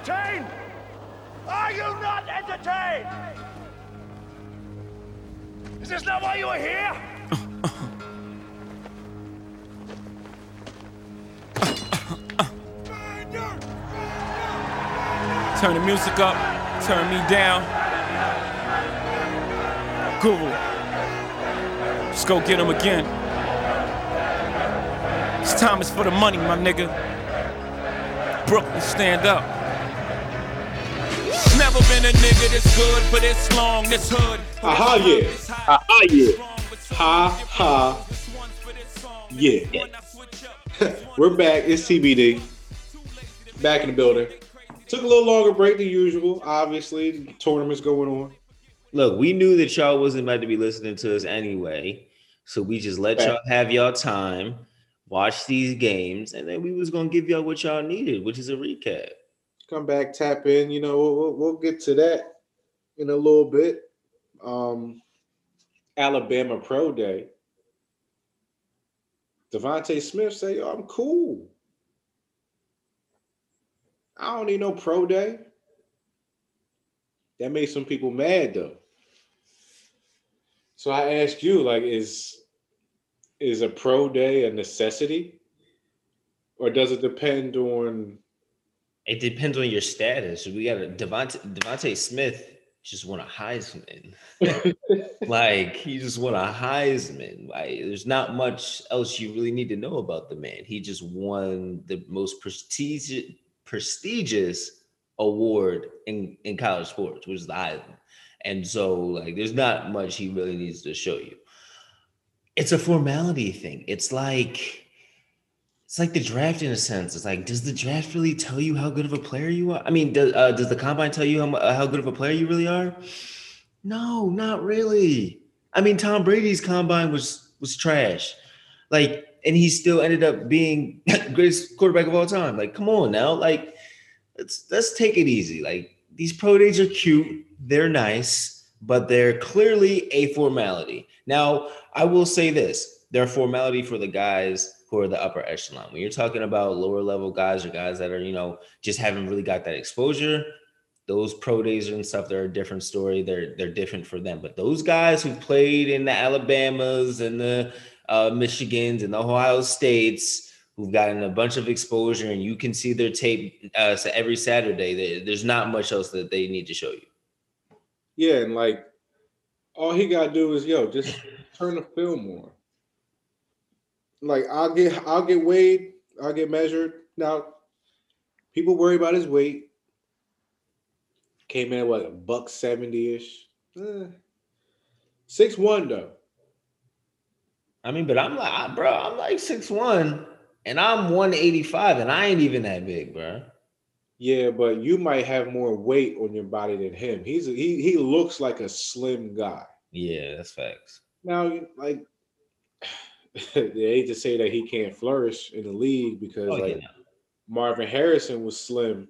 entertained? Are you not entertained? Is this not why you are here? Turn the music up, turn me down. Google. Let's go get him again. This time is for the money, my nigga. Brooklyn, stand up. Never been a nigga this good for this long, this hood. Aha, yeah. Aha, yeah. Ha, ha. Yeah. We're back. It's TBD. Back in the building. Took a little longer break than usual. Obviously, the tournament's going on. Look, we knew that y'all wasn't about to be listening to us anyway, so we just let y'all have y'all time, watch these games, and then we was gonna give y'all what y'all needed, which is a recap. Come back, tap in. You know, we'll, we'll, get to that in a little bit. Um, Alabama Pro Day. DeVonta Smith say, "Yo, I'm cool. I don't need no pro day." That made some people mad though. So I asked you, like, is is a pro day a necessity, or does it depend on? It depends on your status. We got a DeVonta, DeVonta Smith just won a Heisman. like he just won a Heisman. Like there's not much else you really need to know about the man. He just won the most prestigious prestigious award in, in college sports, which is the Heisman. And so like there's not much he really needs to show you. It's a formality thing. It's like it's like the draft in a sense. It's like, does the draft really tell you how good of a player you are? I mean, does, uh, does the combine tell you how, uh, how good of a player you really are? No, not really. I mean, Tom Brady's combine was was trash. Like, and he still ended up being greatest quarterback of all time. Like, come on now. Like, let's let's take it easy. Like, these pro days are cute, they're nice, but they're clearly a formality. Now, I will say this: they're a formality for the guys who are the upper echelon. When you're talking about lower level guys or guys that are, you know, just haven't really got that exposure, those pro days and stuff, they're a different story. They're they're different for them. But those guys who played in the Alabamas and the uh, Michigans and the Ohio States, who've gotten a bunch of exposure, and you can see their tape uh, every Saturday. They, there's not much else that they need to show you. Yeah, and like all he gotta do is yo, just turn the film on like I'll get I'll get weighed, I'll get measured. Now, people worry about his weight. Came in at what a buck seventy ish, eh. six one though. I mean, but I'm like, bro, I'm like six one, and I'm one eighty five, and I ain't even that big, bro. Yeah, but you might have more weight on your body than him. He's a, he he looks like a slim guy. Yeah, that's facts. Now, like they hate to say that he can't flourish in the league because oh, like yeah. Marvin Harrison was slim,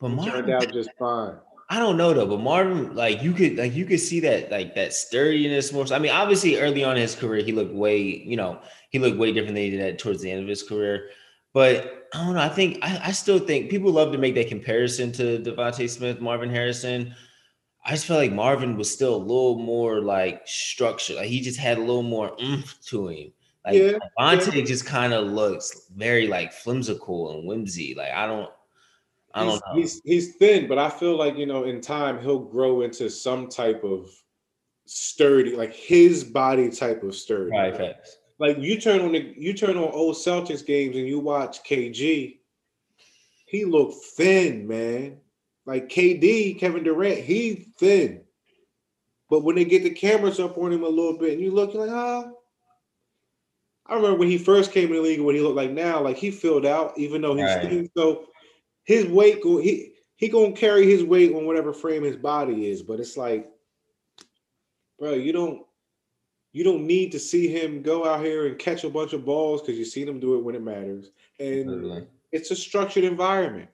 but Marvin, turned out just fine. I don't know though, but Marvin, like you could like you could see that like that sturdiness more. I mean, obviously early on in his career, he looked way, you know, he looked way different than he did towards the end of his career. But I don't know. I think I, I still think people love to make that comparison to DeVonta Smith, Marvin Harrison. I just feel like Marvin was still a little more like structured. Like he just had a little more oomph to him. Like yeah, yeah. just kind of looks very like flimsical and whimsy. Like I don't, I don't he's, know. He's he's thin, but I feel like you know in time he'll grow into some type of sturdy, like his body type of sturdy. Right, facts. Like you turn on the you turn on old Celtics games and you watch KG. He looked thin, man. Like KD, Kevin Durant, he thin. But when they get the cameras up on him a little bit and you look, you're like, ah. I remember when he first came in the league, what he looked like now, like he filled out, even though he's right. thin. So his weight he he gonna carry his weight on whatever frame his body is. But it's like, bro, you don't you don't need to see him go out here and catch a bunch of balls because you seen him do it when it matters. And it's a structured environment.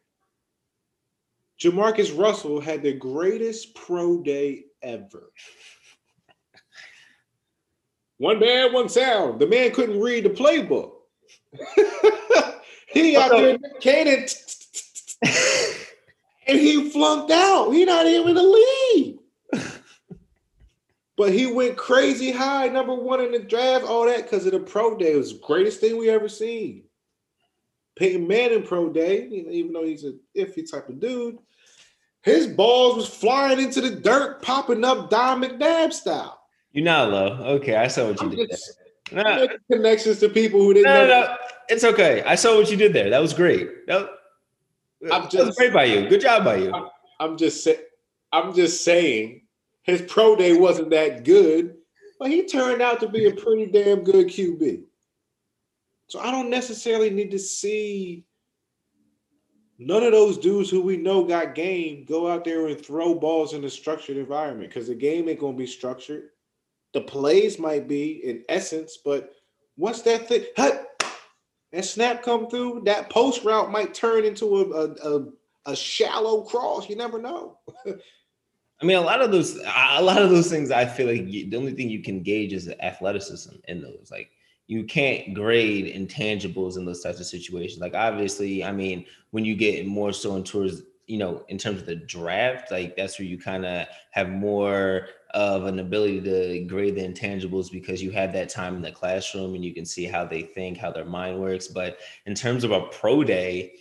JaMarcus Russell had the greatest pro day ever. one bad, one sound. The man couldn't read the playbook. he out there, and he flunked out. He not even in the league. but he went crazy high, number one in the draft, all that because of the pro day. It was the greatest thing we ever seen. Peyton Manning pro day, even though he's a iffy type of dude, his balls was flying into the dirt, popping up Don McNabb style. You're not low. Okay, I saw what you I'm did. just. No, connections to people who didn't no, know. no, no. It's okay. I saw what you did there. That was great. That, I'm that was just- great by you. Good job by you. I'm just saying. I'm just saying his pro day wasn't that good, but he turned out to be a pretty damn good QB. So I don't necessarily need to see none of those dudes who we know got game go out there and throw balls in a structured environment because the game ain't gonna be structured. The plays might be in essence, but once that thing, hut, that snap come through, that post route might turn into a, a, a a shallow cross. You never know. I mean, a lot of those, a lot of those things. I feel like the only thing you can gauge is the athleticism in those. Like you can't grade intangibles in those types of situations. Like obviously, I mean, when you get more so in towards, you know, in terms of the draft, like that's where you kind of have more of an ability to grade the intangibles because you have that time in the classroom and you can see how they think, how their mind works. But in terms of a pro day,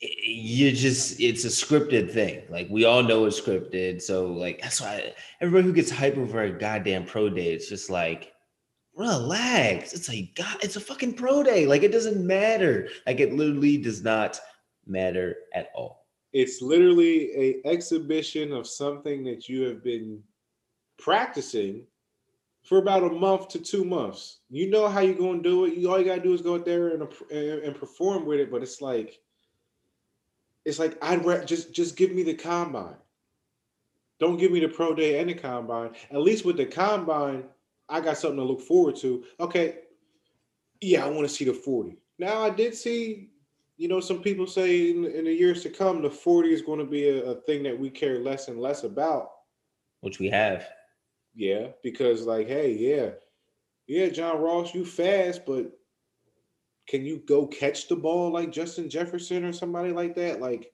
you just it's a scripted thing like we all know it's scripted so like that's why everybody who gets hype over a goddamn pro day it's just like relax it's a god it's a fucking pro day like it doesn't matter like it literally does not matter at all It's literally a exhibition of something that you have been practicing for about a month to two months. You know how you're going to do it. You all you got to do is go out there and, and perform with it. But it's like, it's like I'd ra- just just give me the combine. Don't give me the pro day and the combine. At least with the combine, I got something to look forward to. Okay, yeah, I want to see the 40. Now I did see, you know, some people say in, in the years to come, the 40 is going to be a, a thing that we care less and less about. which we have Yeah, because like, hey, yeah, yeah, John Ross, you fast, but can you go catch the ball like Justin Jefferson or somebody like that? Like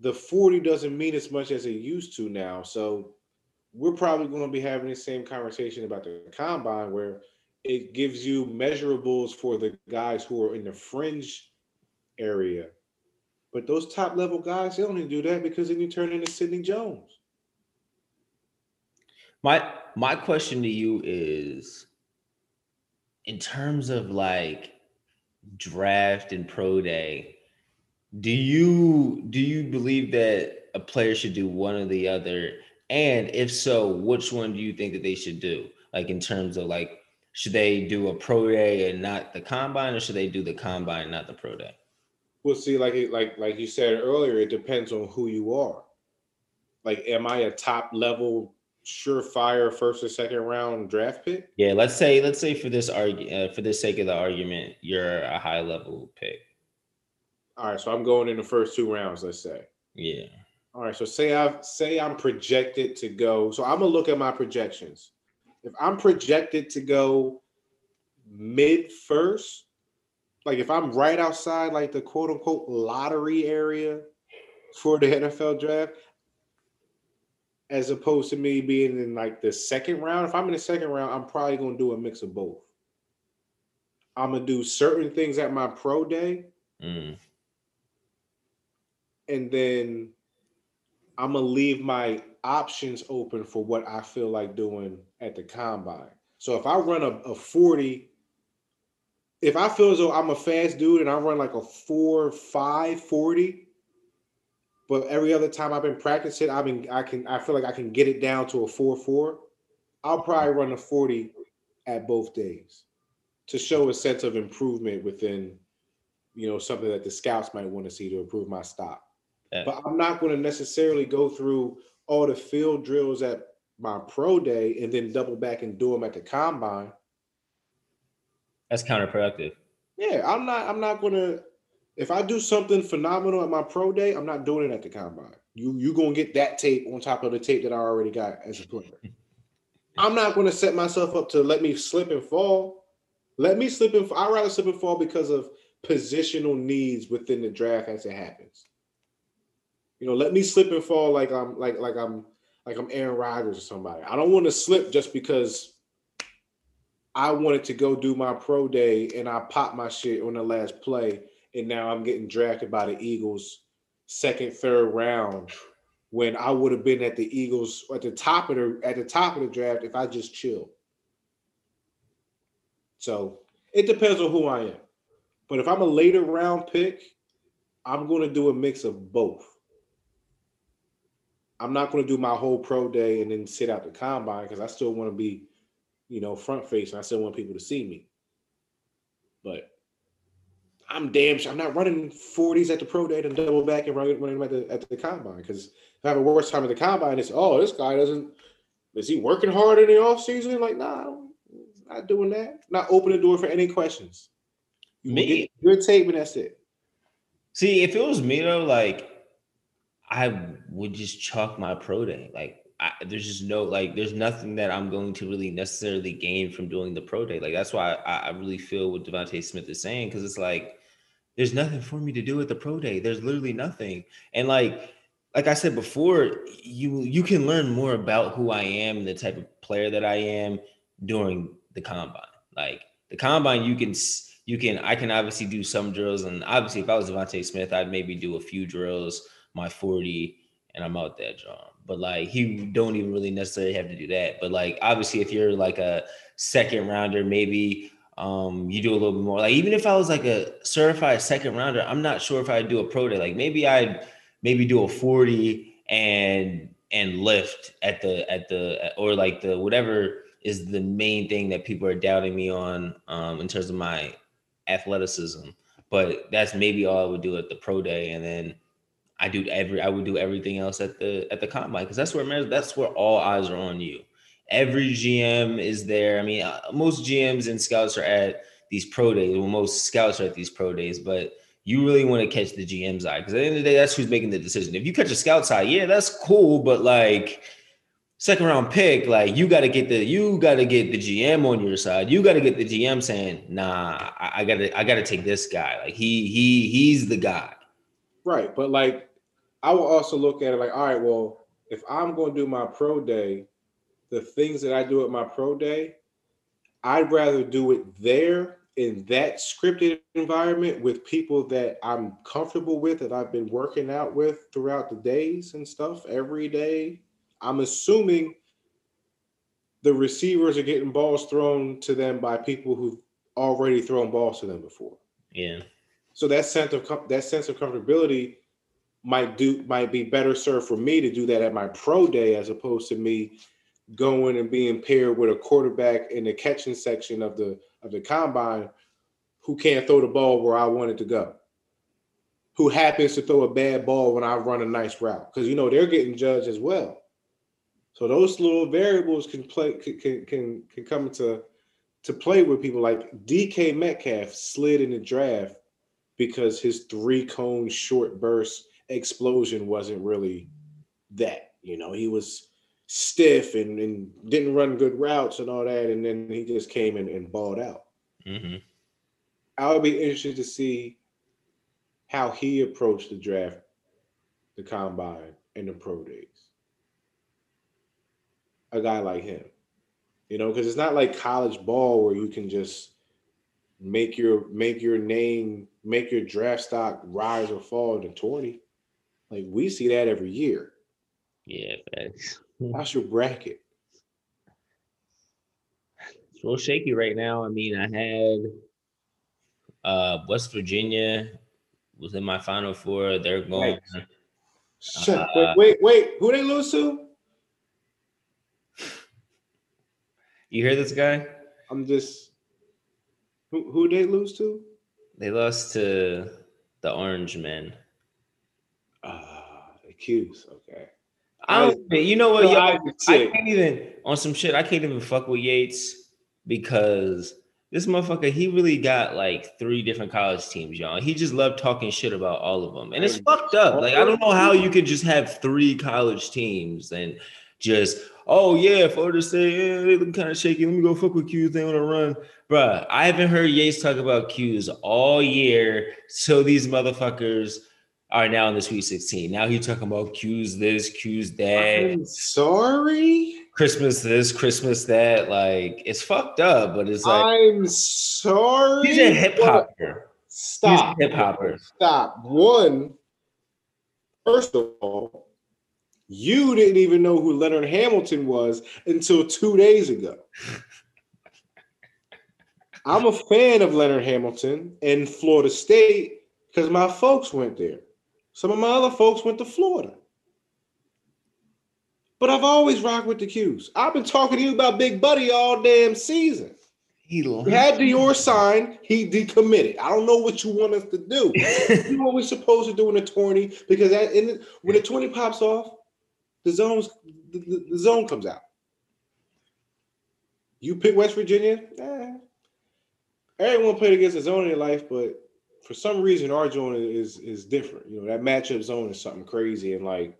the 40 doesn't mean as much as it used to now. So we're probably going to be having the same conversation about the combine where it gives you measurables for the guys who are in the fringe area. But those top level guys, they only do that because then you turn into Sidney Jones. My my question to you is in terms of like draft and pro day, do you do you believe that a player should do one or the other? And if so, which one do you think that they should do? Like in terms of like should they do a pro day and not the combine, or should they do the combine, and not the pro day? Well, see, like like like you said earlier, it depends on who you are. Like, am I a top level, surefire first or second round draft pick? Yeah, let's say let's say for this argue uh, for the sake of the argument, you're a high level pick. All right, so I'm going in the first two rounds. Let's say. Yeah. All right, so say I say I'm projected to go. So I'm gonna look at my projections. If I'm projected to go mid first, like if I'm right outside like the quote unquote lottery area for the NFL draft, as opposed to me being in like the second round. If I'm in the second round, I'm probably gonna do a mix of both. I'm gonna do certain things at my pro day, Mm. and then I'm gonna leave my options open for what I feel like doing at the combine. So if I run a, a 40, if I feel as though I'm a fast dude and I run like a 4 5 40, but every other time I've been practicing, I've been I can I feel like I can get it down to a 4 4, I'll probably run a 40 at both days to show a sense of improvement within you know something that the scouts might want to see to improve my stock. Yeah. But I'm not going to necessarily go through all the field drills at my pro day and then double back and do them at the combine. That's counterproductive. Yeah, I'm not. I'm not going to. If I do something phenomenal at my pro day, I'm not doing it at the combine. You you gonna get that tape on top of the tape that I already got as a player. I'm not going to set myself up to let me slip and fall. Let me slip and fall. I'd rather slip and fall because of positional needs within the draft as it happens. You know, let me slip and fall like I'm like like I'm like I'm Aaron Rodgers or somebody. I don't want to slip just because I wanted to go do my pro day and I popped my shit on the last play, and now I'm getting drafted by the Eagles second, third round when I would have been at the Eagles at the top of the at the top of the draft if I just chill. So it depends on who I am. But if I'm a later round pick, I'm going to do a mix of both. I'm not going to do my whole pro day and then sit out the combine because I still want to be, you know, front facing. I still want people to see me. But I'm damn sure I'm not running 40s at the pro day and double back and running, running at the at the combine because if I have a worse time at the combine, it's oh this guy doesn't is he working hard in the off season? Like nah, not doing that. Not opening the door for any questions. You Me- good tape and that's it. See, if it was me though, like I would just chalk my pro day. Like I, there's just no like there's nothing that I'm going to really necessarily gain from doing the pro day. Like that's why I, I really feel what DeVonta Smith is saying because it's like there's nothing for me to do at the pro day. There's literally nothing. And like like I said before, you you can learn more about who I am and the type of player that I am during the combine. Like the combine, you can you can I can obviously do some drills, and obviously if I was DeVonta Smith, I'd maybe do a few drills, my 40, and I'm out there, John. But like he don't even really necessarily have to do that. But like obviously if you're like a second rounder, maybe um you do a little bit more. Like even if I was like a certified second rounder, I'm not sure if I'd do a pro day. Like maybe I'd maybe do a 40 and and lift at the at the or like the whatever is the main thing that people are doubting me on um in terms of my athleticism but that's maybe all i would do at the pro day and then i do every i would do everything else at the at the combine because that's where that's where all eyes are on you every gm is there i mean uh, most gms and scouts are at these pro days well most scouts are at these pro days but you really want to catch the GM's eye because at the end of the day, that's who's making the decision. If you catch a scout's eye, yeah, that's cool, but like second round pick, like you got to get the you got to get the GM on your side. You got to get the GM saying, "Nah, I, I gotta I gotta take this guy. Like he he he's the guy." Right. But like I will also look at it like, all right, well, if I'm going to do my pro day, the things that I do at my pro day, I'd rather do it there in that scripted environment with people that I'm comfortable with that I've been working out with throughout the days and stuff every day. I'm assuming the receivers are getting balls thrown to them by people who've already thrown balls to them before. Yeah, So that sense of that sense of comfortability might do might be better served for me to do that at my pro day as opposed to me going and being paired with a quarterback in the catching section of the of the combine who can't throw the ball where I want it to go. Who happens to throw a bad ball when I run a nice route because you know they're getting judged as well. So those little variables can play can can can, come into to play with people like DK Metcalf slid in the draft because his three cone short burst explosion wasn't really that. You know, he was stiff and, and didn't run good routes and all that. And then he just came in and balled out. hmm I would be interested to see how he approached the draft, the combine, and the pro days. A guy like him. You know, because it's not like college ball where you can just make your make your name, make your draft stock rise or fall in 20. Like we see that every year. yeah, facts. How's your bracket? It's a little shaky right now. I mean, I had uh West Virginia was in my final four. They're going. Shut, Uh, wait, wait, wait. Who they lose to? You hear this guy? I'm just who who they lose to? They lost to the Orange Men. 'Cuse. Okay. I don't. you know what? No, yo, I- can't even on some shit. I can't even fuck with Yates because this motherfucker. He really got like three different college teams, y'all. He just loved talking shit about all of them, and it's fucked up. Like I don't know how you could just have three college teams and just oh yeah, Florida State, yeah, they look kind of shaky. Let me go fuck with 'Cuse. They want to run, bruh. I haven't heard Yates talk about 'Cuse all year. So these motherfuckers. Are now in the Sweet 16. Now he's talking about 'Cuse this, 'Cuse that, I'm sorry. Christmas this, Christmas that. Like it's fucked up, but it's like I'm sorry. he's a hip hopper. Stop. He's a hip hopper. Stop. One, first of all, you didn't even know who Leonard Hamilton was until two days ago. I'm a fan of Leonard Hamilton in Florida State because my folks went there. Some of my other folks went to Florida. But I've always rocked with the 'Cuse. I've been talking to you about Big Buddy all damn season. He had Dior sign, he decommitted. I don't know what you want us to do. you know what we're supposed to do in a tourney because that, in the, when the tourney pops off, the zones the, the- the zone comes out. You pick West Virginia, eh. Everyone played against the zone in their life, but for some reason our is is different. You know that matchup zone is something crazy, and like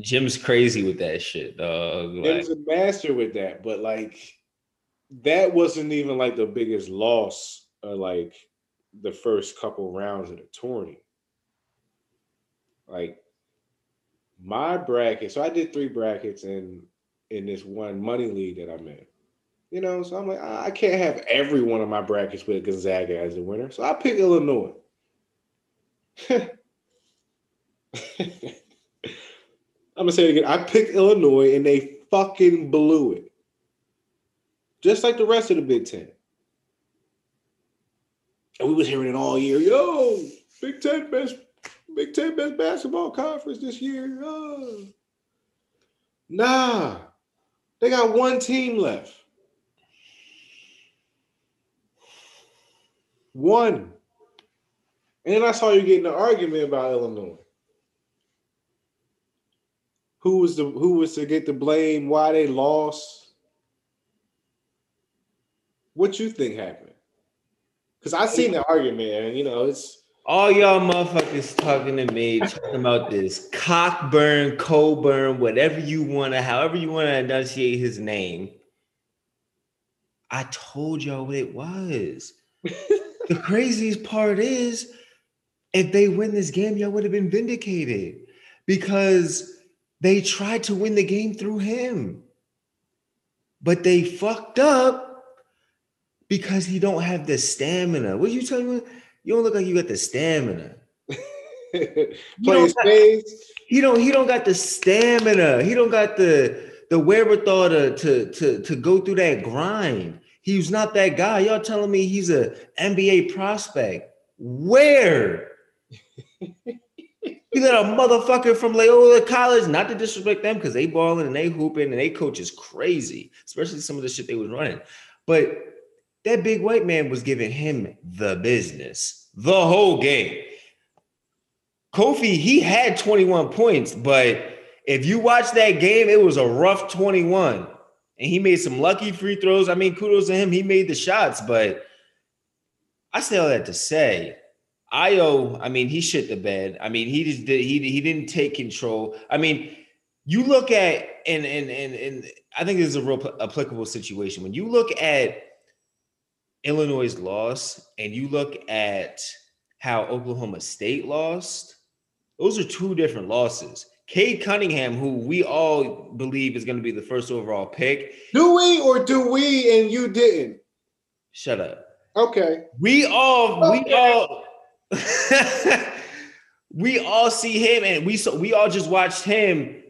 Jim's crazy with that shit, dog. Like, Jim's a master with that, but like that wasn't even like the biggest loss of like the first couple rounds of the tourney. Like my bracket, so I did three brackets in in this one money league that I'm in. You know, so I'm like, I can't have every one of my brackets with Gonzaga as the winner. So I pick Illinois. I'm gonna say it again. I picked Illinois and they fucking blew it. Just like the rest of the Big Ten. And we was hearing it all year. Yo, Big Ten best, Big Ten best basketball conference this year. Oh. Nah, they got one team left. One. And then I saw you getting an argument about Illinois. Who was the who was to get the blame? Why they lost? What you think happened? Because I seen the argument, and you know it's all y'all motherfuckers talking to me, talking about this Cockburn, Coburn, whatever you want to, however you want to enunciate his name. I told y'all what it was. the craziest part is, if they win this game, y'all would have been vindicated because they tried to win the game through him, but they fucked up because he don't have the stamina. What you telling me? You don't look like you got the stamina. playing got- spades. He don't. He don't got the stamina. He don't got the the wherewithal to to to to go through that grind. He's not that guy. Y'all telling me he's a NBA prospect? Where? He's a motherfucker from Loyola College. Not to disrespect them because they balling and they hooping and they coach is crazy, especially some of the shit they was running. But that big white man was giving him the business the whole game. Kofi, he had 21 points, but if you watch that game, it was a rough 21. And he made some lucky free throws. I mean, kudos to him. He made the shots, but I say all that to say, Ayo, I mean, he shit the bed. I mean, he just did he he didn't take control. I mean, you look at and and and and I think this is a real pl- applicable situation. When you look at Illinois' loss and you look at how Oklahoma State lost, those are two different losses. Cade Cunningham, who we all believe is going to be the first overall pick, Do we or do we and you didn't? shut up. Okay. We all, we all, we all see him, and we so we all just watched him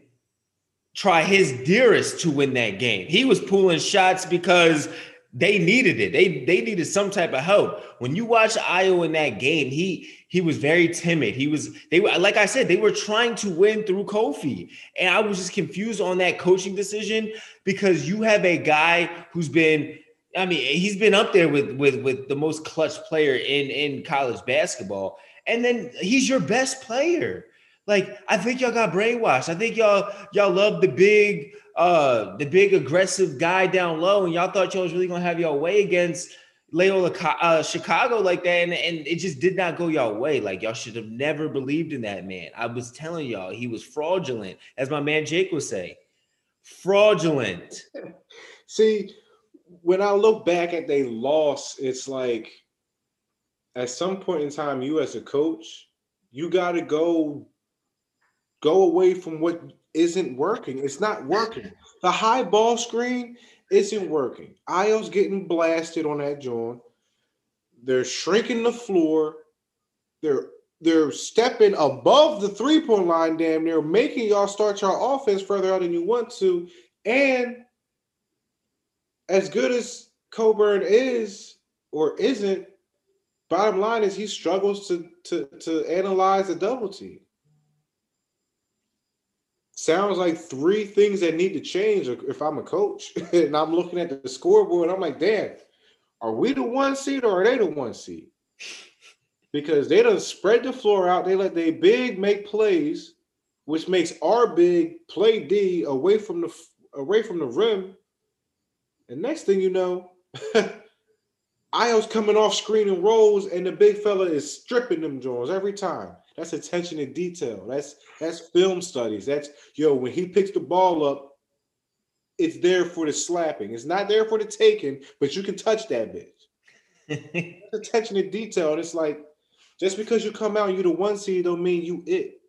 try his dearest to win that game. He was pulling shots because they needed it. They they needed some type of help. When you watch Ayo in that game, he he was very timid. He was they were like I said, they were trying to win through Kofi, and I was just confused on that coaching decision because you have a guy who's been I mean, he's been up there with with with the most clutch player in in college basketball, and then he's your best player. Like I think y'all got brainwashed. I think y'all y'all love the big uh the big aggressive guy down low, and y'all thought y'all was really gonna have y'all way against Loyola uh, Chicago like that, and, and it just did not go y'all way. Like y'all should have never believed in that man. I was telling y'all he was fraudulent, as my man Jake would say, fraudulent. See, when I look back at they loss, it's like at some point in time, you as a coach, you got to go go away from what isn't working. It's not working. The high ball screen isn't working. Ayo's getting blasted on that joint. They're shrinking the floor. They're they're stepping above the three point line. Damn, they're making y'all start your offense further out than you want to. And as good as Coburn is or isn't, bottom line is he struggles to to to analyze a double team. Sounds like three things that need to change if I'm a coach and I'm looking at the scoreboard. I'm like, damn, are we the one seed or are they the one seed? Because they don't spread the floor out. They let their big make plays, which makes our big play D away from the away from the rim. And next thing you know, Ayo's coming off screen and rolls, and the big fella is stripping them Jones every time. That's attention to detail. That's that's film studies. That's yo, when he picks the ball up, it's there for the slapping. It's not there for the taking, but you can touch that bitch. attention to detail. And it's like, just because you come out, you the one seed don't mean you it.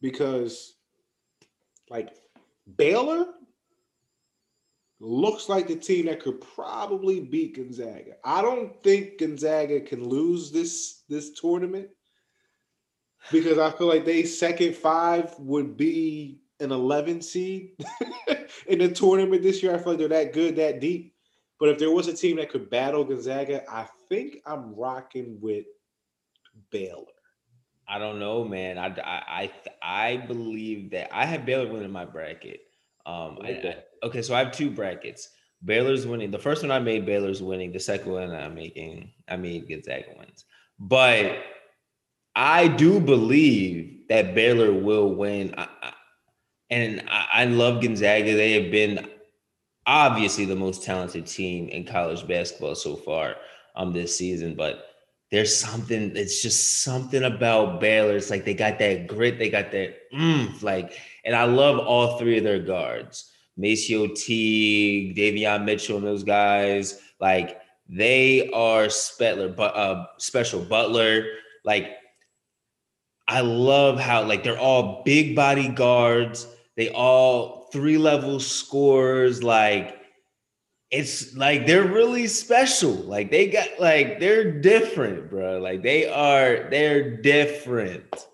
Because like Baylor looks like the team that could probably beat Gonzaga. I don't think Gonzaga can lose this this tournament because I feel like they second five would be an 11 seed in the tournament this year. I feel like they're that good, that deep. But if there was a team that could battle Gonzaga, I think I'm rocking with Baylor. I don't know, man. I I I, I believe that I have Baylor winning my bracket. Um, I, I, okay, so I have two brackets. Baylor's winning. The first one I made, Baylor's winning. The second one I'm making, I made Gonzaga wins. But I do believe that Baylor will win. I, I, and I, I love Gonzaga. They have been obviously the most talented team in college basketball so far um this season. But there's something, it's just something about Baylor. It's like they got that grit, they got that mm, like, and I love all three of their guards. MaCio Teague, Davion Mitchell, and those guys, like they are Spetler, but uh, special Butler. Like I love how like they're all big body guards. They all three level scores. Like it's like they're really special. Like they got like they're different, bro. Like they are they're different.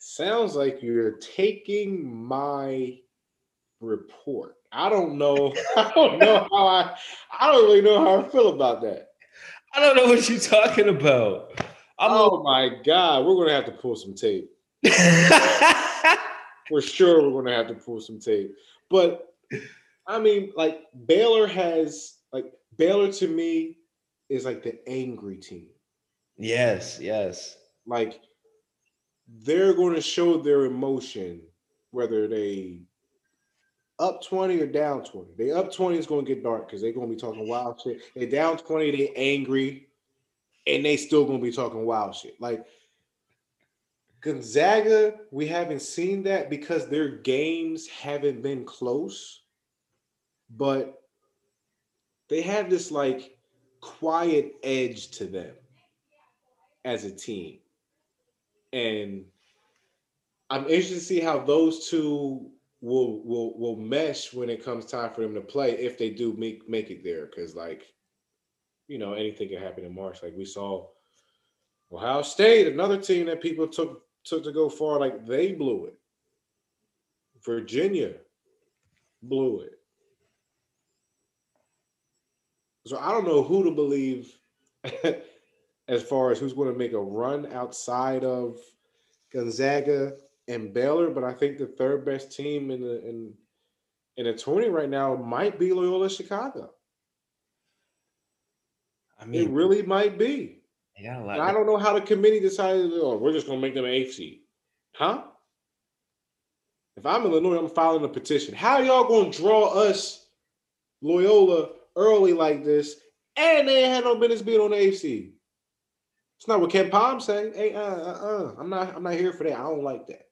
Sounds like you're taking my report. I don't know. I don't know how I. I don't really know how I feel about that. I don't know what you're talking about. I'm oh a- my god, we're gonna have to pull some tape. For sure, we're gonna have to pull some tape. But I mean, like Baylor has like Baylor to me is like the angry team. Yes, yes. Like they're going to show their emotion whether they up 20 or down 20. They up 20 is going to get dark because they're going to be talking wild shit. They down 20, they angry, and they still going to be talking wild shit. Like Gonzaga, we haven't seen that because their games haven't been close, but they have this like quiet edge to them as a team. And I'm interested to see how those two will will will mesh when it comes time for them to play if they do make make it there. Because like, you know, anything can happen in March. Like we saw Ohio State, another team that people took took to go far, like they blew it. Virginia blew it. So I don't know who to believe as far as who's going to make a run outside of Gonzaga and Baylor, but I think the third best team in the in in a tourney right now might be Loyola Chicago. I mean, it really might be. Yeah, I don't know how the committee decided. Oh, we're just gonna make them an eighth seed, huh? If I'm Illinois, I'm filing a petition. How y'all gonna draw us Loyola early like this, and they had no business being on the? It's not what KenPom say. Hey, uh, uh, uh, I'm not. I'm not here for that. I don't like that.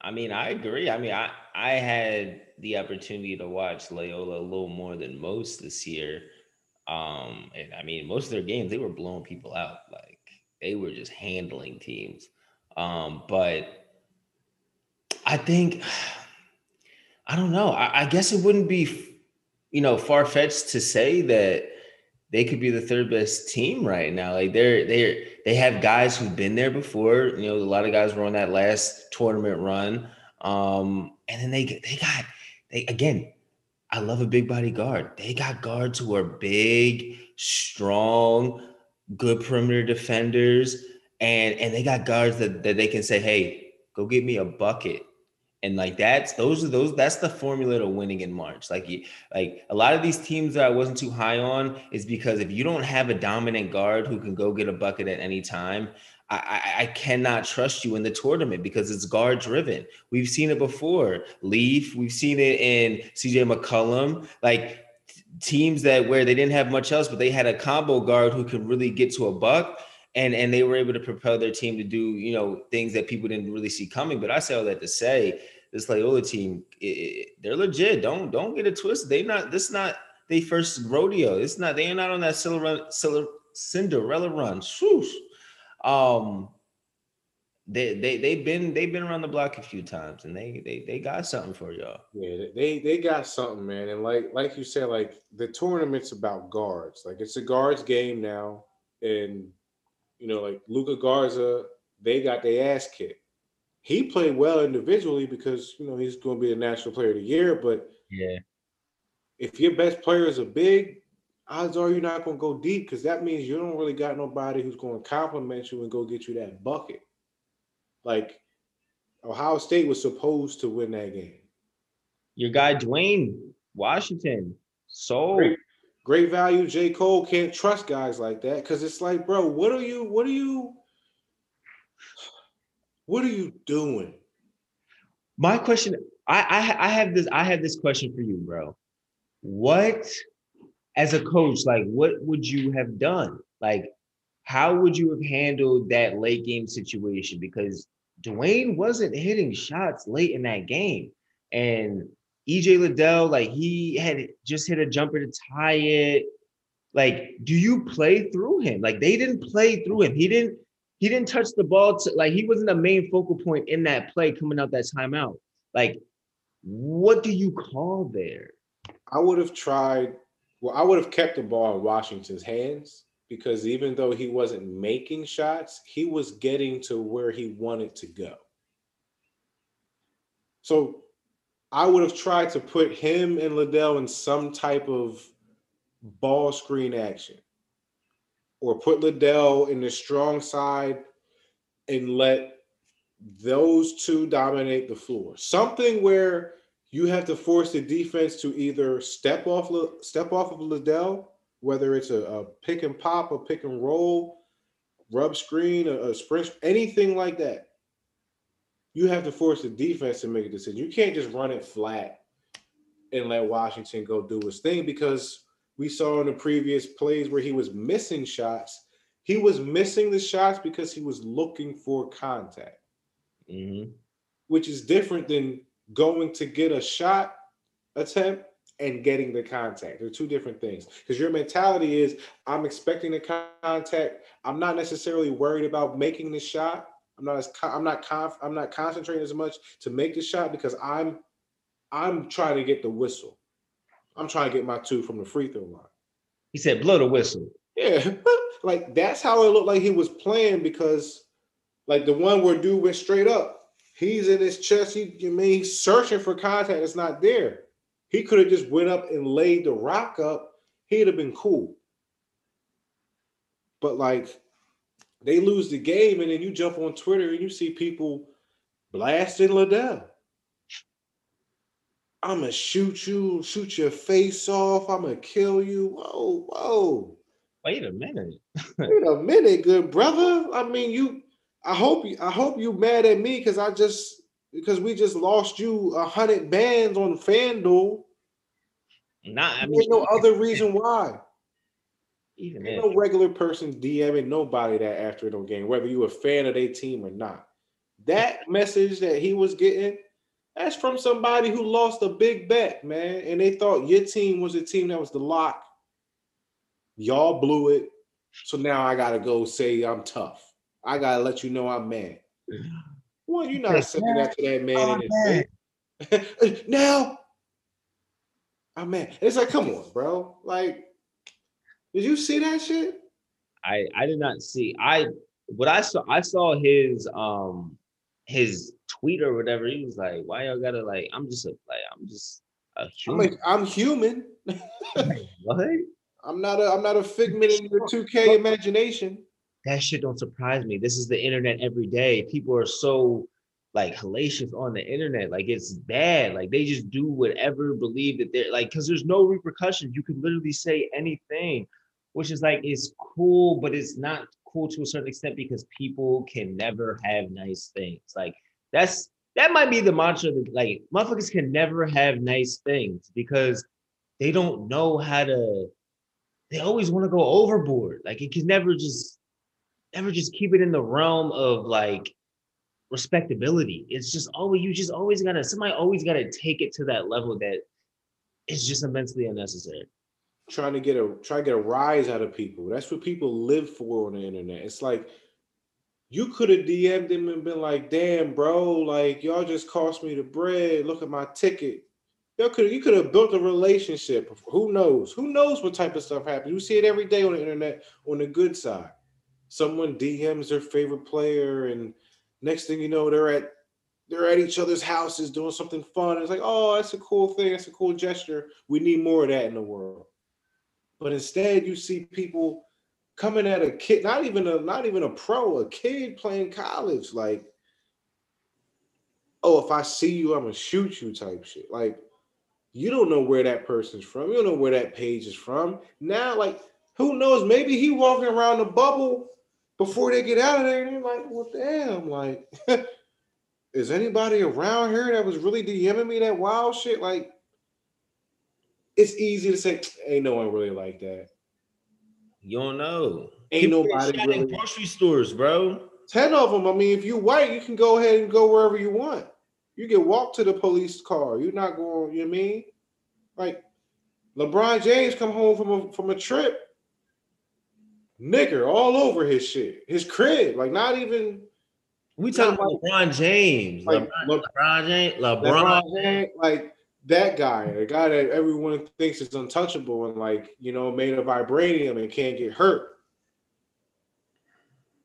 I mean, I agree. I mean, I I had the opportunity to watch Loyola a little more than most this year. Um, and I mean, most of their games they were blowing people out. Like they were just handling teams. Um, but I think I don't know. I, I guess it wouldn't be, you know, far fetched to say that they could be the third best team right now. Like they're they're they have guys who've been there before. You know, a lot of guys were on that last tournament run. Um, and then they they got they again. I love a big body guard. They got guards who are big, strong, good perimeter defenders, and and they got guards that, that they can say, hey, go get me a bucket and like that's those are those that's the formula to winning in March. Like like a lot of these teams that I wasn't too high on is because if you don't have a dominant guard who can go get a bucket at any time, I, I, cannot trust you in the tournament because it's guard driven. We've seen it before. Leaf, we've seen it in CJ McCollum. Like teams that where they didn't have much else, but they had a combo guard who could really get to a buck and and they were able to propel their team to do you know things that people didn't really see coming. But I say all that to say this Loyola team, it, they're legit. Don't don't get it twisted. They not this not they first rodeo. It's not they are not on that Cinderella, Cinderella run. Um, they they they've been they've been around the block a few times and they they they got something for y'all. Yeah, they they got something, man. And like like you said, like the tournament's about guards. Like it's a guards game now, and you know, like Luka Garza, they got their ass kicked. He played well individually because you know he's going to be a national player of the year. But yeah, if your best player is a big, odds are you're not going to go deep because that means you don't really got nobody who's going to compliment you and go get you that bucket. Like Ohio State was supposed to win that game. Your guy Duane Washington, so great, great value. J. Cole can't trust guys like that because it's like, bro, what are you? What are you? What are you doing? My question, I, I I have this, I have this question for you, bro. What as a coach, like what would you have done? Like, how would you have handled that late game situation? Because Duane wasn't hitting shots late in that game. And EJ Liddell, like he had just hit a jumper to tie it. Like, do you play through him? Like they didn't play through him. He didn't he didn't touch the ball to like he wasn't the main focal point in that play coming out that timeout. Like, what do you call there? I would have tried. Well, I would have kept the ball in Washington's hands because even though he wasn't making shots, he was getting to where he wanted to go. So I would have tried to put him and Liddell in some type of ball screen action or put Liddell in the strong side and let those two dominate the floor. Something where you have to force the defense to either step off step off of Liddell, whether it's a, a pick and pop, a pick and roll, rub screen, a, a sprint, anything like that. You have to force the defense to make a decision. You can't just run it flat and let Washington go do his thing because we saw in the previous plays where he was missing shots. He was missing the shots because he was looking for contact, mm-hmm. which is different than going to get a shot attempt and getting the contact. They're two different things. Because your mentality is, I'm expecting the contact. I'm not necessarily worried about making the shot. I'm not as I'm not conf, I'm not concentrating as much to make the shot because I'm I'm trying to get the whistle. I'm trying to get my two from the free throw line. He said, blow the whistle. Yeah. like that's how it looked like he was playing because like the one where dude went straight up, he's in his chest. He you mean he's searching for contact It's not there. He could have just went up and laid the rock up. He'd have been cool. But like they lose the game, and then you jump on Twitter and you see people blasting Liddell. I'm gonna shoot you, shoot your face off. I'm gonna kill you. Whoa, whoa. Wait a minute. Wait a minute, good brother. I mean, you. I hope you. I hope you mad at me because I just because we just lost you a hundred bands on FanDuel. Nah, I mean, There's no other reason why. Even Ain't no regular person DMing nobody that after the game, whether you a fan of their team or not. That message that he was getting that's from somebody who lost a big bet, man. And they thought your team was a team that was the lock. Y'all blew it. So now I gotta go say I'm tough. I gotta let you know I'm mad. Well, you're not sending that to that man Oh, in his face. now I'm mad. It's like, come on, bro. Like, did you see that shit? I I did not see. I what I saw. I saw his um his tweet or whatever. He was like, "Why y'all gotta like? I'm just a like I'm just a I'm human." like, I'm human. what? I'm not a I'm not a figment in your 2K imagination. That shit don't surprise me. This is the internet every day. People are so like hellacious on the internet. Like it's bad. Like they just do whatever, believe that they're like, because there's no repercussions. You can literally say anything, which is like it's cool, but it's not cool to a certain extent because people can never have nice things. Like that's that might be the mantra that like motherfuckers can never have nice things because they don't know how to they always want to go overboard. Like it can never just never just keep it in the realm of like respectability. It's just always you just always gotta somebody always gotta take it to that level that is just immensely unnecessary. Trying to get a try to get a rise out of people. That's what people live for on the internet. It's like you could have DM'd him and been like, damn, bro, like y'all just cost me the bread. Look at my ticket. Y'all could you could have built a relationship. Who knows? Who knows what type of stuff happens? You see it every day on the internet on the good side. Someone DMs their favorite player, and next thing you know, they're at they're at each other's houses doing something fun. It's like, oh, that's a cool thing. That's a cool gesture. We need more of that in the world. But instead, you see people coming at a kid, not even a not even a pro, a kid playing college, like, oh, if I see you, I'm gonna shoot you type shit. Like, you don't know where that person's from. You don't know where that page is from. Now, like, who knows? Maybe he walking around the bubble before they get out of there, and you're like, well, damn, like, is anybody around here that was really DMing me that wild shit? Like, it's easy to say, ain't no one really like that. You don't know. Ain't People nobody shot in grocery stores, bro. 10 of them. I mean, if you white, you can go ahead and go wherever you want. You can walk to the police car. You're not going, you know what I mean? Like LeBron James come home from a from a trip. Nigger all over his shit. His crib. Like not even We talking about LeBron James. Like, LeBron, LeBron James. LeBron. LeBron James, like that guy, the guy that everyone thinks is untouchable and like, you know, made of vibranium and can't get hurt.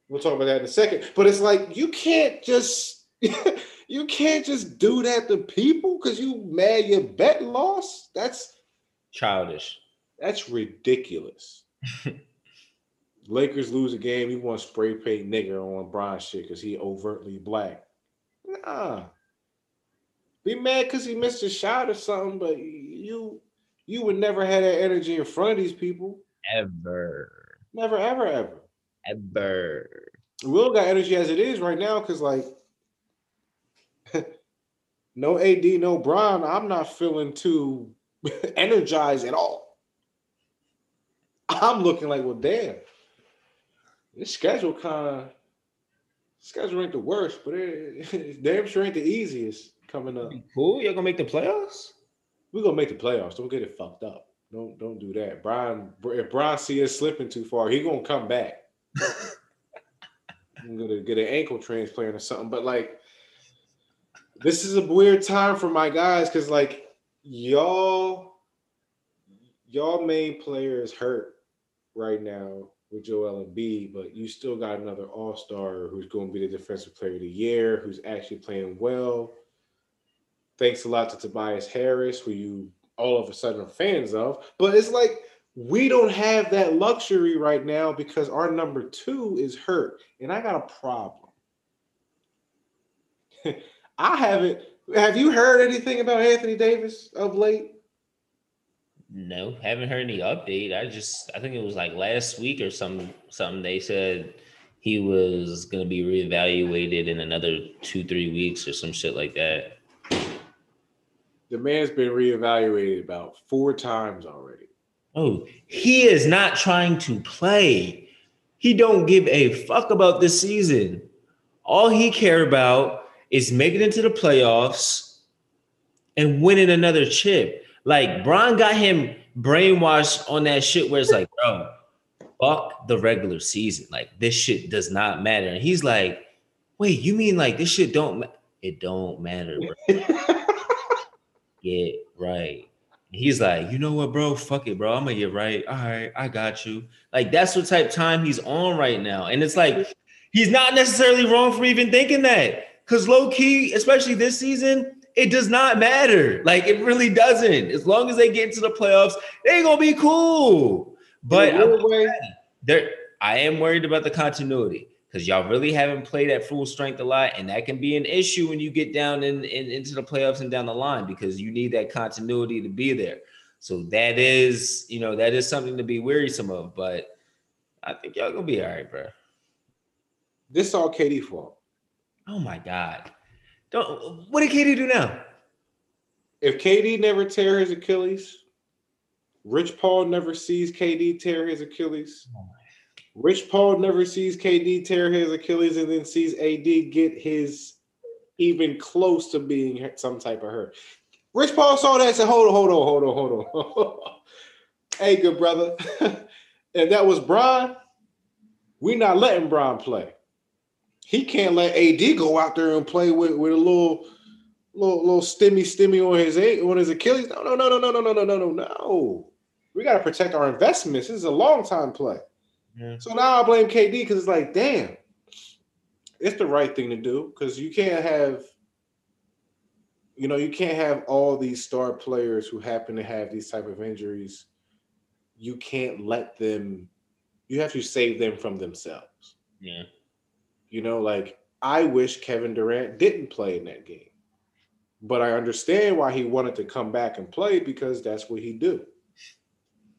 We'll talk about that in a second. But it's like you can't just you can't just do that to people because you mad your bet lost. That's Childish. that's ridiculous. Lakers lose a game, he wants spray paint nigger on LeBron shit because he overtly black. Nah. Be mad because he missed a shot or something, but you you would never have that energy in front of these people. Ever. Never, ever, ever. Ever. Will got energy as it is right now because like no AD, no Bron. I'm not feeling too energized at all. I'm looking like, well, damn. This schedule kind of schedule ain't the worst, but it, it damn sure ain't the easiest coming up. Cool. y'all gonna make the playoffs? We're gonna make the playoffs. Don't get it fucked up. Don't don't do that. Brian, if Brian see us slipping too far, he gonna come back. I'm gonna get an ankle transplant or something. But like, this is a weird time for my guys because like y'all, y'all main players hurt right now with Joel Embiid, but you still got another All Star who's going to be the Defensive Player of the Year, who's actually playing well. Thanks a lot to Tobias Harris, who you all of a sudden are fans of. But it's like we don't have that luxury right now because our number two is hurt, and I got a problem. I haven't. Have you heard anything about Anthony Davis of late? No, haven't heard any update. I just I think it was like last week or some something they said he was gonna be reevaluated in another two, three weeks or some shit like that. The man's been reevaluated about four times already. Oh, he is not trying to play. He don't give a fuck about this season. All he care about is making it to the playoffs and winning another chip. Like Bron got him brainwashed on that shit where it's like, bro, fuck the regular season. Like this shit does not matter. And he's like, wait, you mean like this shit don't ma-? it don't matter, bro. get right. And he's like, you know what, bro? Fuck it, bro. I'm gonna get right. All right, I got you. Like that's what type time he's on right now. And it's like he's not necessarily wrong for even thinking that. Cause low key, especially this season, it does not matter. Like it really doesn't. As long as they get into the playoffs, they gonna be cool. But In a weird there, I am worried about the continuity because y'all really haven't played at full strength a lot, and that can be an issue when you get down in, in into the playoffs and down the line because you need that continuity to be there. So that is, you know, that is something to be wearisome of. But I think y'all gonna be all right, bro. this all KD fault. Oh my god, don't. What did KD do now? If KD never tear his Achilles, Rich Paul never sees KD tear his Achilles. Rich Paul never sees KD tear his Achilles and then sees AD get his even close to being some type of hurt. Rich Paul saw that and said, Hold on, hold on, hold on, hold on. hey, good brother. if that was Bron, We're not letting Bron play. He can't let AD go out there and play with, with a little little little stimmy stimmy on his on his Achilles. No, no, no, no, no, no, no, no, no, no, no. We got to protect our investments. This is a long time play. Yeah. So now I blame KD because it's like, damn, it's the right thing to do because you can't have, you know, you can't have all these star players who happen to have these type of injuries. You can't let them. You have to save them from themselves. Yeah. You know, like I wish Kevin Durant didn't play in that game. But I understand why he wanted to come back and play because that's what he do.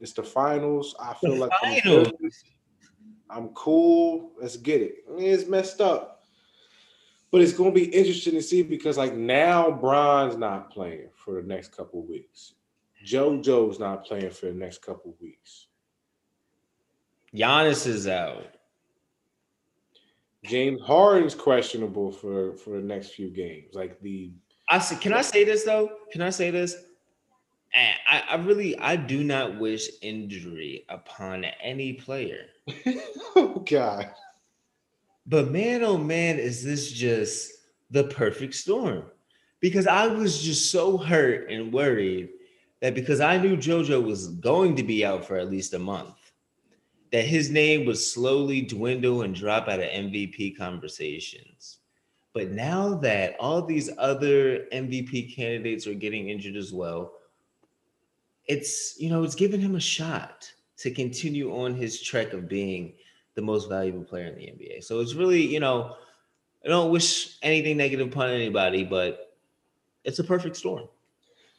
It's the finals. I feel The like I'm, finals. I'm cool. Let's get it. It's messed up. But it's gonna be interesting to see because like now Bron's not playing for the next couple of weeks. JoJo's not playing for the next couple of weeks. Giannis is out. James Harden's questionable for for the next few games. Like the I see, can I say this though? Can I say this? I, I I really I do not wish injury upon any player. oh god. But man, oh man, is this just the perfect storm? Because I was just so hurt and worried that because I knew JoJo was going to be out for at least a month, that his name would slowly dwindle and drop out of MVP conversations. But now that all these other MVP candidates are getting injured as well, it's you know it's giving him a shot to continue on his trek of being the most valuable player in the NBA. So it's really, you know, I don't wish anything negative upon anybody, but it's a perfect storm.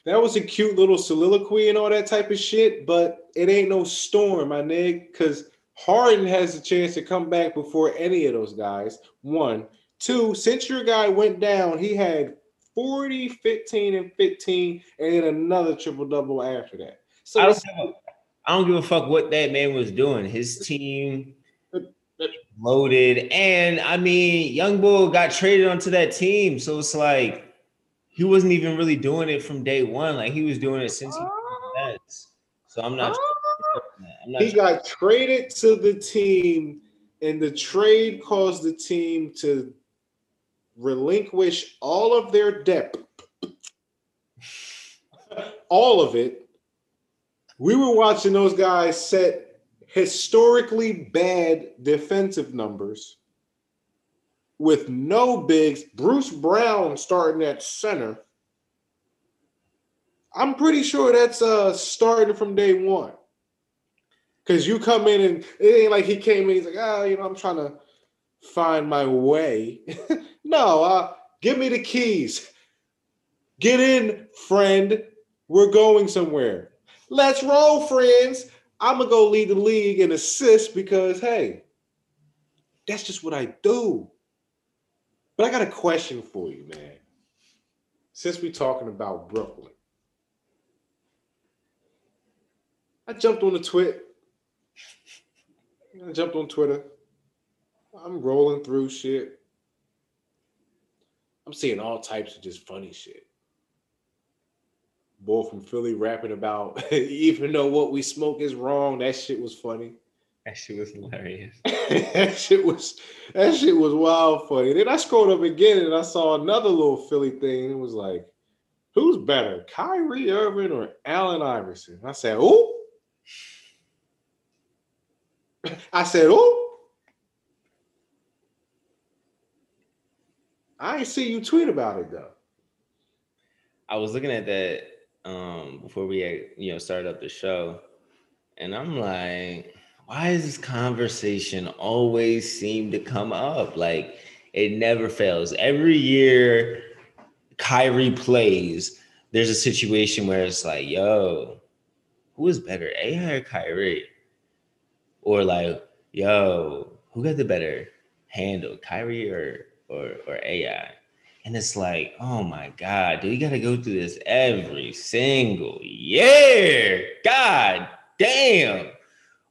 That was a cute little soliloquy and all that type of shit, but it ain't no storm, my nigga, because Harden has a chance to come back before any of those guys. One. Two, since your guy went down, he had 40, 15, and 15, and then another triple double after that. So I don't, it's- a, I don't give a fuck what that man was doing. His team loaded, and I mean, Young Bull got traded onto that team, so it's like he wasn't even really doing it from day one. Like he was doing it since he oh. was in. So I'm not. Oh. I'm not he got traded to the team, and the trade caused the team to relinquish all of their depth, all of it. We were watching those guys set historically bad defensive numbers with no bigs. Bruce Brown starting at center. I'm pretty sure that's uh starting from day one. Cause you come in and it ain't like he came in, he's like, oh, you know, I'm trying to find my way. no, uh, give me the keys. Get in, friend. We're going somewhere. Let's roll, friends. I'm gonna go lead the league and assist because hey, that's just what I do. But I got a question for you, man. Since we're talking about Brooklyn, I jumped on the twit. I jumped on Twitter. I'm rolling through shit. I'm seeing all types of just funny shit. Boy from Philly rapping about even though what we smoke is wrong, that shit was funny. That shit was hilarious. that shit was that shit was wild funny. Then I scrolled up again and I saw another little Philly thing. It was like, who's better, Kyrie Irving or Allen Iverson? I said, oh. I said, oh. I ain't see you tweet about it though. I was looking at that um before we had, you know started up the show, and I'm like, why does this conversation always seem to come up? Like it never fails. Every year Kyrie plays, there's a situation where it's like, yo, who is better, AI or Kyrie? Or like, yo, who got the better handle, Kyrie or or or AI? And it's like, oh my God, do we gotta go through this every single year? God damn.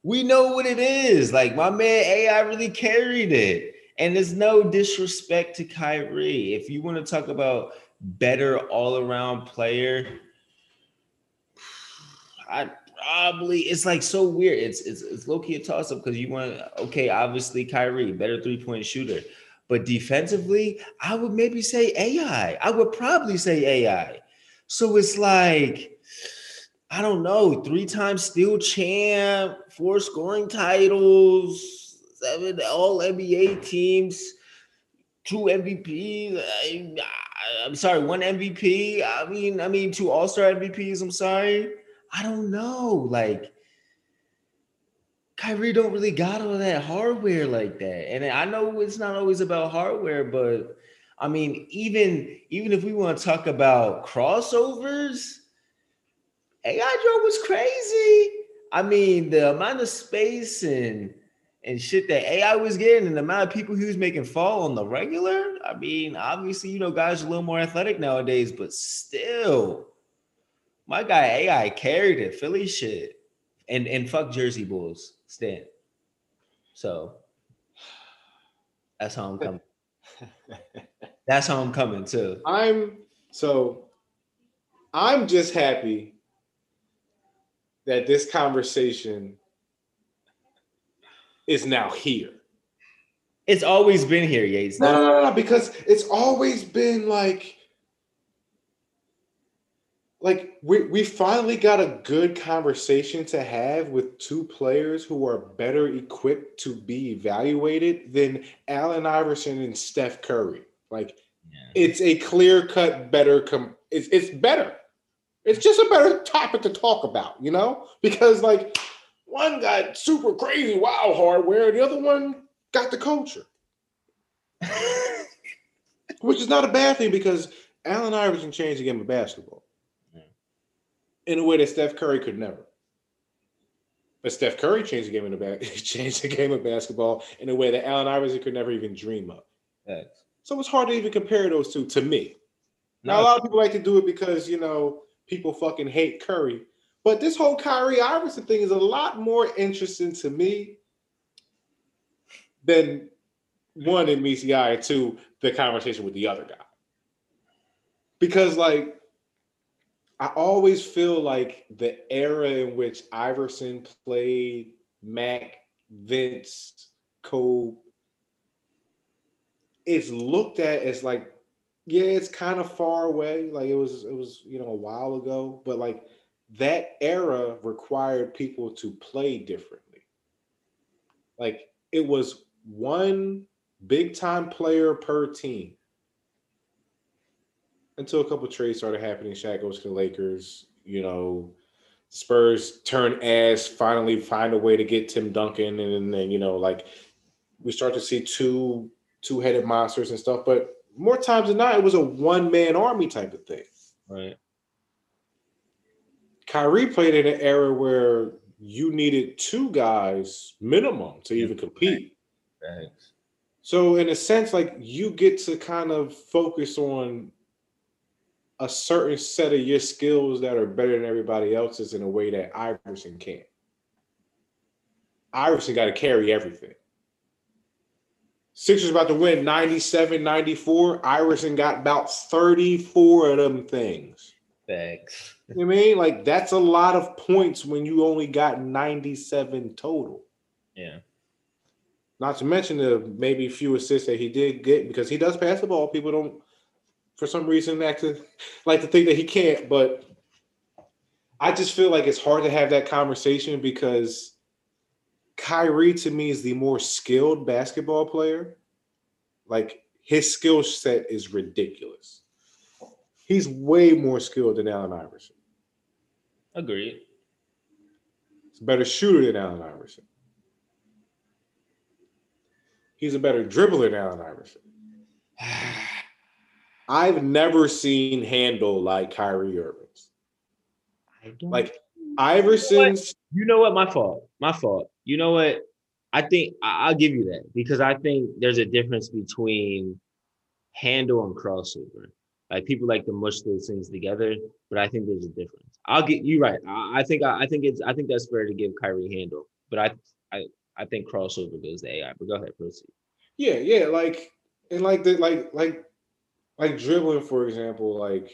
We know what it is. Like my man AI really carried it. And there's no disrespect to Kyrie. If you want to talk about better all-around player, I probably it's like so weird. It's it's it's low-key a toss-up because you want okay, obviously Kyrie, better three-point shooter. But defensively, I would maybe say AI. I would probably say AI. So it's like, I don't know, three-time steel champ, four scoring titles, seven all NBA teams, two MVPs. I, I'm sorry, one MVP. I mean, I mean, two All-Star MVPs. I'm sorry. I don't know. Like, Kyrie don't really got all that hardware like that. And I know it's not always about hardware, but I mean, even even if we want to talk about crossovers, AI Joe was crazy. I mean, the amount of space and and shit that AI was getting and the amount of people he was making fall on the regular. I mean, obviously, you know, guys are a little more athletic nowadays, but still, my guy AI carried it. Philly shit. And and fuck Jersey Bulls. Stan. So that's how I'm coming. that's how I'm coming too. I'm so I'm just happy that this conversation is now here. It's always been here, Yates. No, no, no, no, because it's always been like like we, we finally got a good conversation to have with two players who are better equipped to be evaluated than Allen Iverson and Steph Curry. Like yeah. it's a clear cut better com- it's it's better. It's just a better topic to talk about, you know? Because like one got super crazy wow hardware, the other one got the culture. Which is not a bad thing because Allen Iverson changed the game of basketball in a way that Steph Curry could never. But Steph Curry changed the game of changed the game of basketball in a way that Allen Iverson could never even dream of. Thanks. So it's hard to even compare those two to me. Now a lot of people like to do it because you know people fucking hate Curry, but this whole Kyrie Iverson thing is a lot more interesting to me than one in meets two the conversation with the other guy. Because like I always feel like the era in which Iverson played, Mac, Vince, Kobe, it's looked at as like, yeah, it's kind of far away. Like it was, it was, you know, a while ago, but like that era required people to play differently. Like it was one big time player per team until a couple trades started happening. Shaq goes to the Lakers. You know, Spurs turn ass, finally find a way to get Tim Duncan, and then you know, like we start to see two two headed monsters and stuff. But more times than not, it was a one man army type of thing. Right. Kyrie played in an era where you needed two guys minimum to even compete. Thanks. So in a sense, like you get to kind of focus on a certain set of your skills that are better than everybody else's in a way that Iverson can't. Iverson got to carry everything. Sixers about to win 97, 94. Iverson got about 34 of them things. Thanks. You know I mean? Like that's a lot of points when you only got 97 total. Yeah. Not to mention the maybe few assists that he did get because he does pass the ball. People don't, for some reason, like to like to think that he can't. But I just feel like it's hard to have that conversation because Kyrie to me is the more skilled basketball player. Like his skill set is ridiculous. He's way more skilled than Allen Iverson. Agreed. He's a better shooter than Allen Iverson. He's a better dribbler than Allen Iverson. I've never seen handle like Kyrie Irving's. I don't Like Iverson's You know what? My fault. My fault. You know what? I think I'll give you that because I think there's a difference between handle and crossover. Like people like to mush those things together, but I think there's a difference. I'll get you right. I, I think I, I think it's I think that's fair to give Kyrie handle, but I I I think crossover goes to AI. But go ahead, proceed. Yeah, yeah, like and like the like like like dribbling, for example, like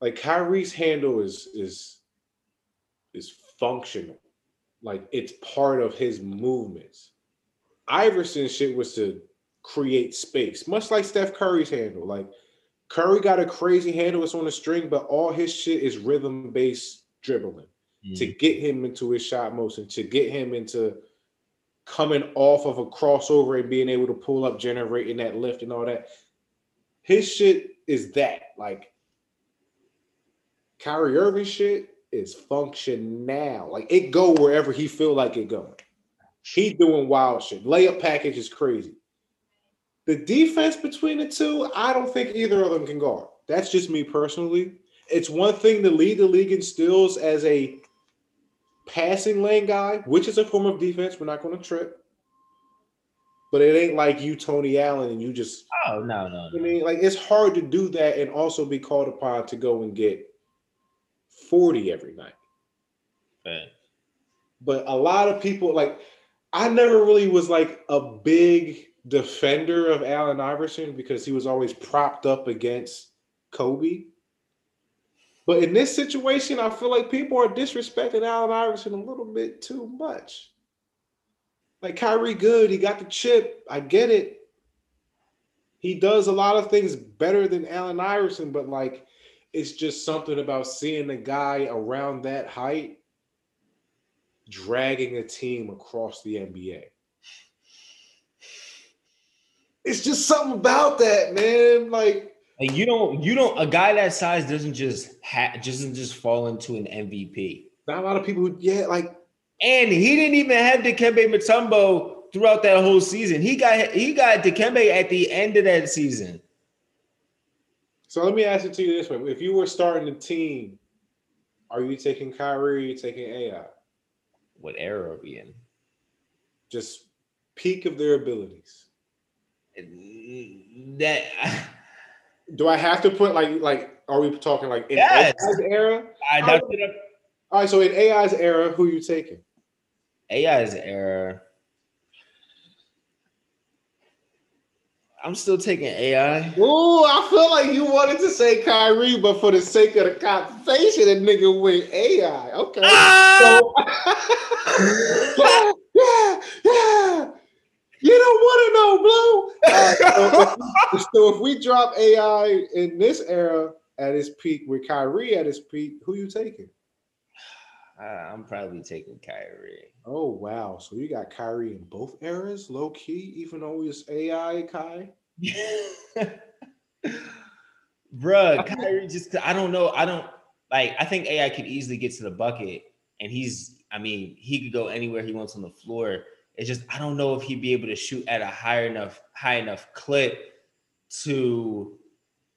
like Kyrie's handle is is is functional. Like it's part of his movements. Iverson's shit was to create space, much like Steph Curry's handle. Like Curry got a crazy handle, it's on a string, but all his shit is rhythm based dribbling to mm-hmm. get him into his shot motion, to get him into coming off of a crossover and being able to pull up, generating that lift and all that. His shit is that. Like Kyrie Irving shit is function now. Like it go wherever he feel like it going. He doing wild shit. Layup package is crazy. The defense between the two, I don't think either of them can guard. That's just me personally. It's one thing to lead the league in steals as a passing lane guy, which is a form of defense. We're not going to trip. But it ain't like you, Tony Allen, and you just, Oh no, no, I mean, like it's hard to do that and also be called upon to go and get 40 every night. Fair. But a lot of people, like, I never really was like a big defender of Allen Iverson because he was always propped up against Kobe. But in this situation, I feel like people are disrespecting Allen Iverson a little bit too much. Like Kyrie good, he got the chip. I get it. He does a lot of things better than Allen Iverson, but like it's just something about seeing a guy around that height dragging a team across the NBA. It's just something about that, man. Like Like you don't you don't a guy that size doesn't just ha- doesn't just fall into an MVP. not a lot of people who, yeah, like And he didn't even have Dikembe Mutombo throughout that whole season. He got he got Dikembe at the end of that season. So let me ask it to you this way. If you were starting a team, are you taking Kyrie or are you taking AI? What era are we in? Just peak of their abilities. That Do I have to put like like are we talking like in Yes. AI's era? I I'm- All right, so in AI's era, who you taking? AI's era. I'm still taking AI. Ooh, I feel like you wanted to say Kyrie, but for the sake of the conversation, the nigga went AI. Okay. Ah! So, yeah, yeah, yeah. You don't want to know, Blue. Right, so, if we, so if we drop AI in this era at its peak with Kyrie at its peak, who you taking? Ah, I'm probably taking Kyrie. Oh wow! So you got Kyrie in both eras, low key, even though he's AI Kai. Bruh, Kyrie just I don't know. I don't like I think AI could easily get to the bucket and he's I mean, he could go anywhere he wants on the floor. It's just I don't know if he'd be able to shoot at a higher enough high enough clip to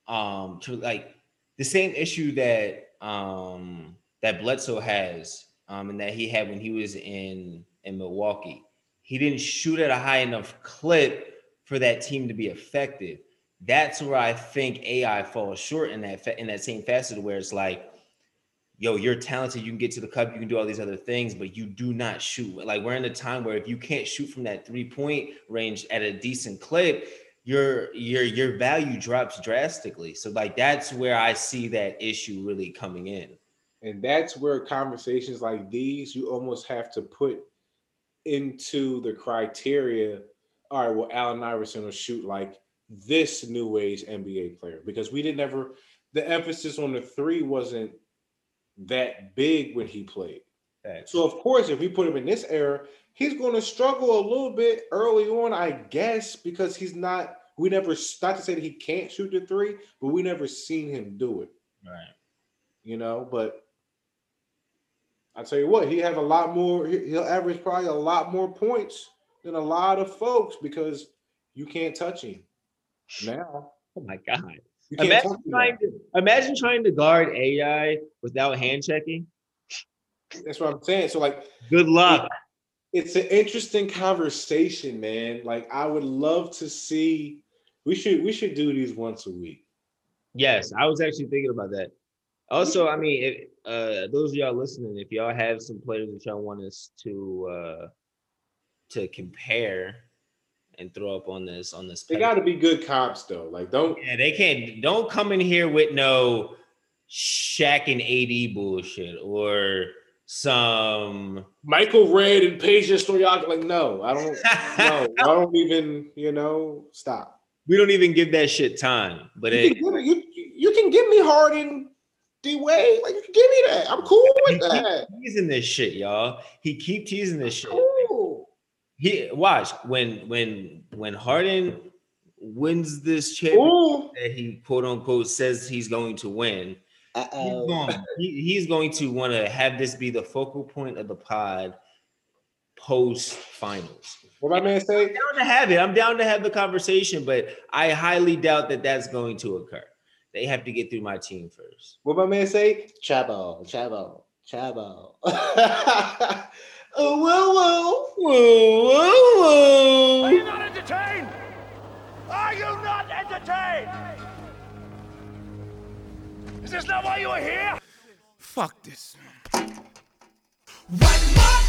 um to like the same issue that um that Bledsoe has um and that he had when he was in in Milwaukee. He didn't shoot at a high enough clip for that team to be effective. That's where I think AI falls short in that fa- in that same facet where it's like, yo, you're talented, you can get to the cup, you can do all these other things, but you do not shoot. Like we're in a time where if you can't shoot from that three point range at a decent clip, your your your value drops drastically. So like that's where I see that issue really coming in. And that's where conversations like these, you almost have to put into the criteria. All right, well, Allen Iverson will shoot like this new age NBA player because we didn't ever the emphasis on the three wasn't that big when he played. So of course, if we put him in this era, he's going to struggle a little bit early on, I guess, because he's not. We never not to say that he can't shoot the three, but we never seen him do it. right. You know, but I tell you what, he has a lot more. he- He'll average probably a lot more points than a lot of folks because you can't touch him now. Oh my god. Imagine trying, to, imagine trying to guard AI without hand checking. That's what I'm saying. So like, Good luck. it's an interesting conversation, man. Like I would love to see. We should we should do these once a week. Yes, I was actually thinking about that. Also, I mean, if, uh, those of y'all listening, if y'all have some players that y'all want us to uh, to compare and throw up on this on this, They got to be good cops though. Like don't yeah, they can't. Don't come in here with no Shaq and AD bullshit or some. Michael Redd and Patience Stoyak. Like no, I don't. No, I don't even. You know, stop. we don't even give that shit time. But You it, can, give me, you, you can give me Harden, D Wade. Like give me that. I'm cool he with that. keep teasing this shit, y'all. He keep teasing this shit. Cool. He watch when when when Harden wins this championship Ooh. that he quote unquote says he's going to win. He's going, he- he's going to want to have this be the focal point of the pod post finals. What my man say? down to have it. I'm down to have the conversation, but I highly doubt that that's going to occur. They have to get through my team first. What my man say? Chabo, Chabo, Chabo. oh, whoa, whoa. Are you not entertained? Are you not entertained? Is this not why you are here? Fuck this. One more